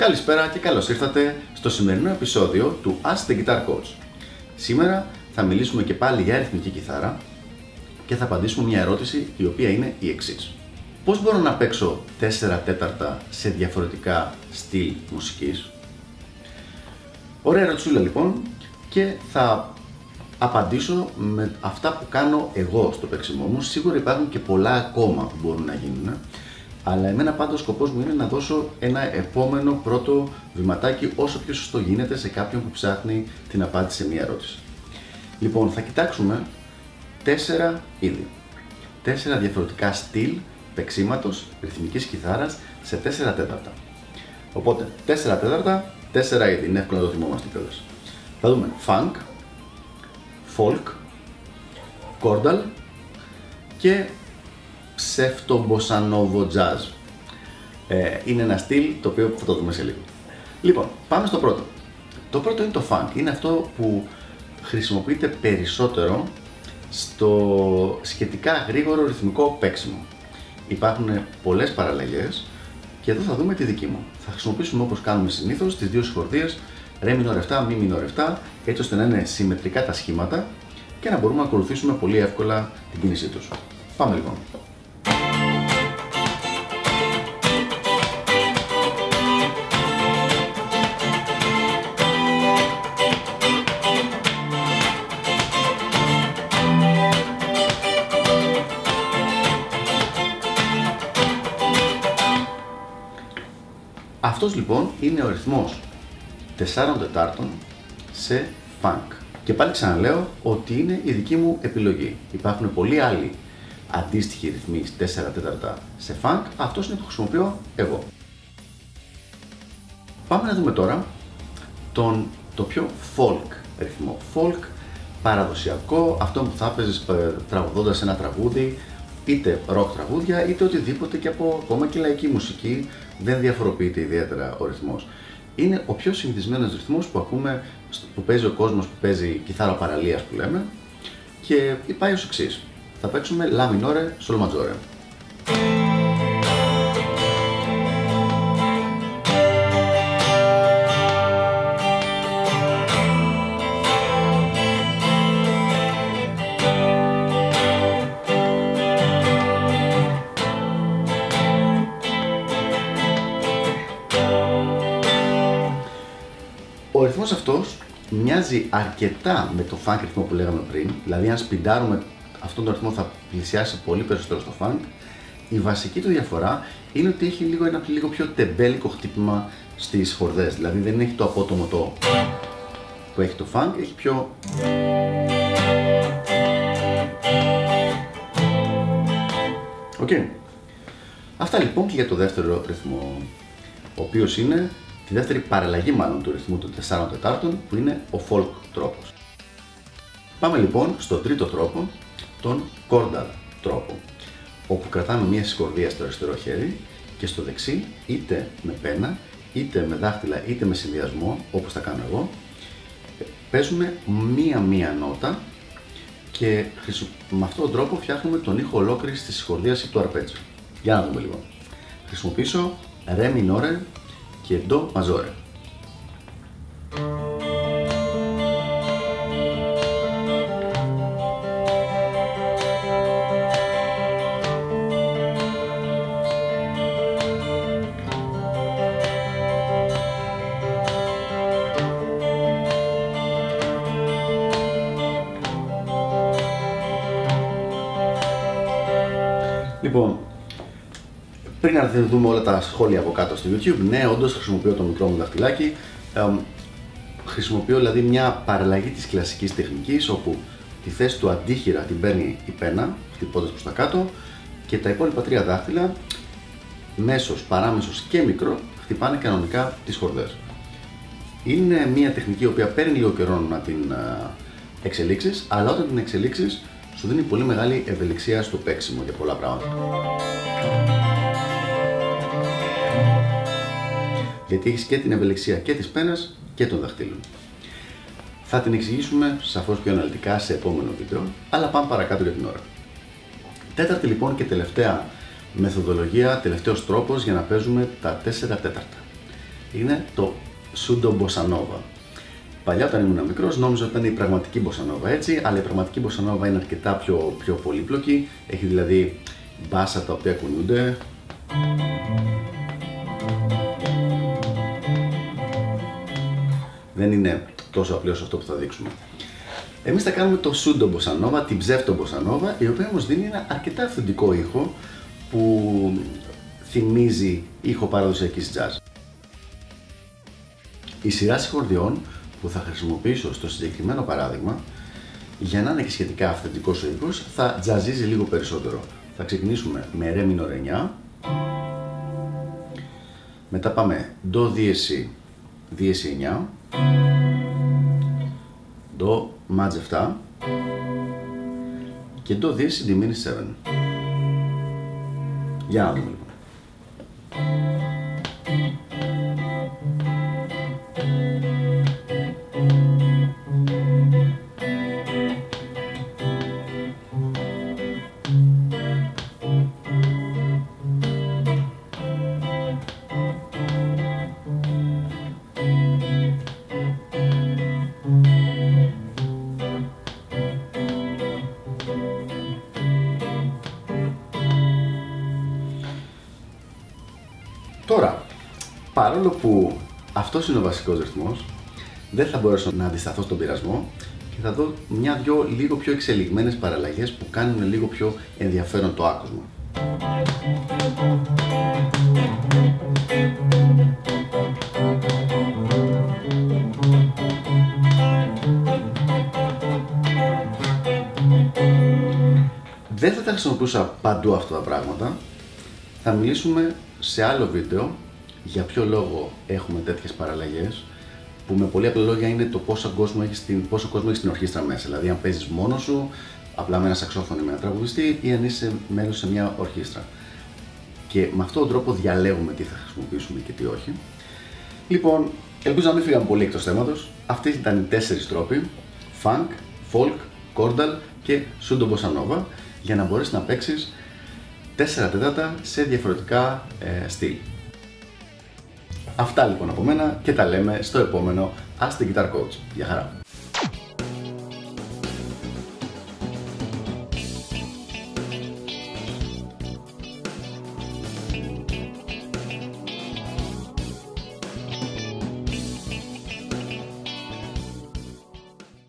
Καλησπέρα και καλώς ήρθατε στο σημερινό επεισόδιο του Ask the Guitar Coach. Σήμερα θα μιλήσουμε και πάλι για αριθμική κιθάρα και θα απαντήσουμε μια ερώτηση η οποία είναι η εξής. Πώς μπορώ να παίξω 4 τέταρτα σε διαφορετικά στυλ μουσικής; Ωραία ερωτησούλα λοιπόν και θα απαντήσω με αυτά που κάνω εγώ στο παίξιμό μου. Σίγουρα υπάρχουν και πολλά ακόμα που μπορούν να γίνουν. Αλλά εμένα πάντα ο σκοπός μου είναι να δώσω ένα επόμενο πρώτο βηματάκι όσο πιο σωστό γίνεται σε κάποιον που ψάχνει την απάντηση σε μια ερώτηση. Λοιπόν, θα κοιτάξουμε τέσσερα είδη. Τέσσερα διαφορετικά στυλ παίξήματος ρυθμικής κιθάρας σε τέσσερα τέταρτα. Οπότε, τέσσερα τέταρτα, τέσσερα είδη. Είναι εύκολο να το θυμόμαστε κιόλας. Θα δούμε funk, folk, chordal και ψεύτο jazz. Ε, είναι ένα στυλ το οποίο θα το δούμε σε λίγο. Λοιπόν, πάμε στο πρώτο. Το πρώτο είναι το funk. Είναι αυτό που χρησιμοποιείται περισσότερο στο σχετικά γρήγορο ρυθμικό παίξιμο. Υπάρχουν πολλές παραλλαγές και εδώ θα δούμε τη δική μου. Θα χρησιμοποιήσουμε όπως κάνουμε συνήθως τις δύο συγχορδίες ρε minor 7, mi minor 7 έτσι ώστε να είναι συμμετρικά τα σχήματα και να μπορούμε να ακολουθήσουμε πολύ εύκολα την κίνησή τους. Πάμε λοιπόν. Αυτός λοιπόν είναι ο ρυθμός 4 τετάρτων σε funk. Και πάλι ξαναλέω ότι είναι η δική μου επιλογή. Υπάρχουν πολλοί άλλοι αντίστοιχοι ρυθμοί 4 τέταρτα σε funk, αυτός είναι που χρησιμοποιώ εγώ. Πάμε να δούμε τώρα τον, το πιο folk ρυθμό. Folk παραδοσιακό, αυτό που θα έπαιζες ε, τραγουδώντας ένα τραγούδι, είτε rock τραγούδια, είτε οτιδήποτε και από ακόμα και λαϊκή μουσική, δεν διαφοροποιείται ιδιαίτερα ο ρυθμός. Είναι ο πιο συνηθισμένος ρυθμός που ακούμε, που παίζει ο κόσμος που παίζει κιθάρα παραλίας που λέμε και πάει ως εξής. Θα παίξουμε La minore, Sol maggiore. Ο ρυθμός αυτός μοιάζει αρκετά με το funk ρυθμό που λέγαμε πριν, δηλαδή αν σπιντάρουμε αυτόν τον ρυθμό θα πλησιάσει πολύ περισσότερο στο funk. Η βασική του διαφορά είναι ότι έχει λίγο, ένα λίγο πιο τεμπέλικο χτύπημα στις χορδές, δηλαδή δεν έχει το απότομο το που έχει το funk, έχει πιο... Okay. Αυτά λοιπόν και για το δεύτερο ρυθμό, ο οποίος είναι τη δεύτερη παραλλαγή μάλλον του ρυθμού των 4 τετάρτων που είναι ο folk τρόπος. Πάμε λοιπόν στο τρίτο τρόπο, τον chordal τρόπο, όπου κρατάμε μια συγχορδία στο αριστερό χέρι και στο δεξί είτε με πένα, είτε με δάχτυλα, είτε με συνδυασμό, όπως θα κάνω εγώ, παίζουμε μία-μία νότα και με αυτόν τον τρόπο φτιάχνουμε τον ήχο ολόκληρης της συγχορδίας ή του αρπέτζου. Για να δούμε λίγο. Χρησιμοποιήσω ρε minore izquierdo E Bom, Λοιπόν, πριν να δούμε όλα τα σχόλια από κάτω στο YouTube, ναι, όντως χρησιμοποιώ το μικρό μου δαχτυλάκι. Ε, χρησιμοποιώ δηλαδή μια παραλλαγή της κλασικής τεχνικής όπου τη θέση του αντίχειρα την παίρνει η πένα, χτυπώντας προς τα κάτω και τα υπόλοιπα τρία δάχτυλα, μέσος, παράμεσος και μικρό, χτυπάνε κανονικά τις χορδές. Είναι μια τεχνική η οποία παίρνει λίγο καιρό να την εξελίξεις, αλλά όταν την εξελίξεις σου δίνει πολύ μεγάλη ευελιξία στο παίξιμο για πολλά πράγματα. Γιατί έχεις και την ευελιξία και της πένας και των δαχτύλων. Θα την εξηγήσουμε σαφώς πιο αναλυτικά σε επόμενο βίντεο, αλλά πάμε παρακάτω για την ώρα. Τέταρτη λοιπόν και τελευταία μεθοδολογία, τελευταίος τρόπος για να παίζουμε τα 4 τέταρτα. είναι το Sudo Bossa Nova. Παλιά όταν ήμουν μικρός νόμιζα ότι ήταν η πραγματική Bossa Nova έτσι, αλλά η πραγματική Bossa Nova είναι αρκετά πιο, πιο πολύπλοκη. Έχει δηλαδή μπάσα τα οποία κουνιούνται. Δεν είναι τόσο απλό όσο αυτό που θα δείξουμε. Εμείς θα κάνουμε το Sudo Bossa Nova, την ψεύτο Bossa Nova, η οποία όμως δίνει ένα αρκετά αυθεντικό ήχο που θυμίζει ήχο παραδοσιακής jazz. Η σειρά συγχορδιών που θα χρησιμοποιήσω στο συγκεκριμένο παράδειγμα, για να είναι και σχετικά αυθεντικός ο ήχος, θα τζαζίζει λίγο περισσότερο. Θα ξεκινήσουμε με Re minor 9, μετά πάμε Do Díesi, Δύο είναι 9, το μάτζεφτά και το δύο είναι τη μείνει 7. Για να δούμε λοιπόν. Παρόλο που αυτός είναι ο βασικός ρυθμός, δεν θα μπορέσω να αντισταθώ στον πειρασμό και θα δω μια-δυο λίγο πιο εξελιγμένες παραλλαγές που κάνουν λίγο πιο ενδιαφέρον το άκουσμα. Δεν θα τα χρησιμοποιούσα παντού αυτά τα πράγματα. Θα μιλήσουμε σε άλλο βίντεο για ποιο λόγο έχουμε τέτοιες παραλλαγές που με πολύ απλά λόγια είναι το πόσο κόσμο έχεις στην, πόσο κόσμο έχεις στην ορχήστρα μέσα. Δηλαδή, αν παίζεις μόνος σου, απλά με ένα σαξόφωνο ή με ένα τραγουδιστή, ή αν είσαι μέλος σε μια ορχήστρα. Και με αυτόν τον τρόπο διαλέγουμε τι θα χρησιμοποιήσουμε και τι όχι. Λοιπόν, ελπίζω να μην φύγαμε πολύ εκτός θέματος. Αυτοί ήταν οι τέσσερις τρόποι: funk, folk, chordal και pseudo bossa nova, για να μπορέσεις να παίξεις 4 τέταρτα σε διαφορετικά ε, στυλ. Αυτά λοιπόν από μένα και τα λέμε στο επόμενο Ask the Guitar Coach. Γεια χαρά!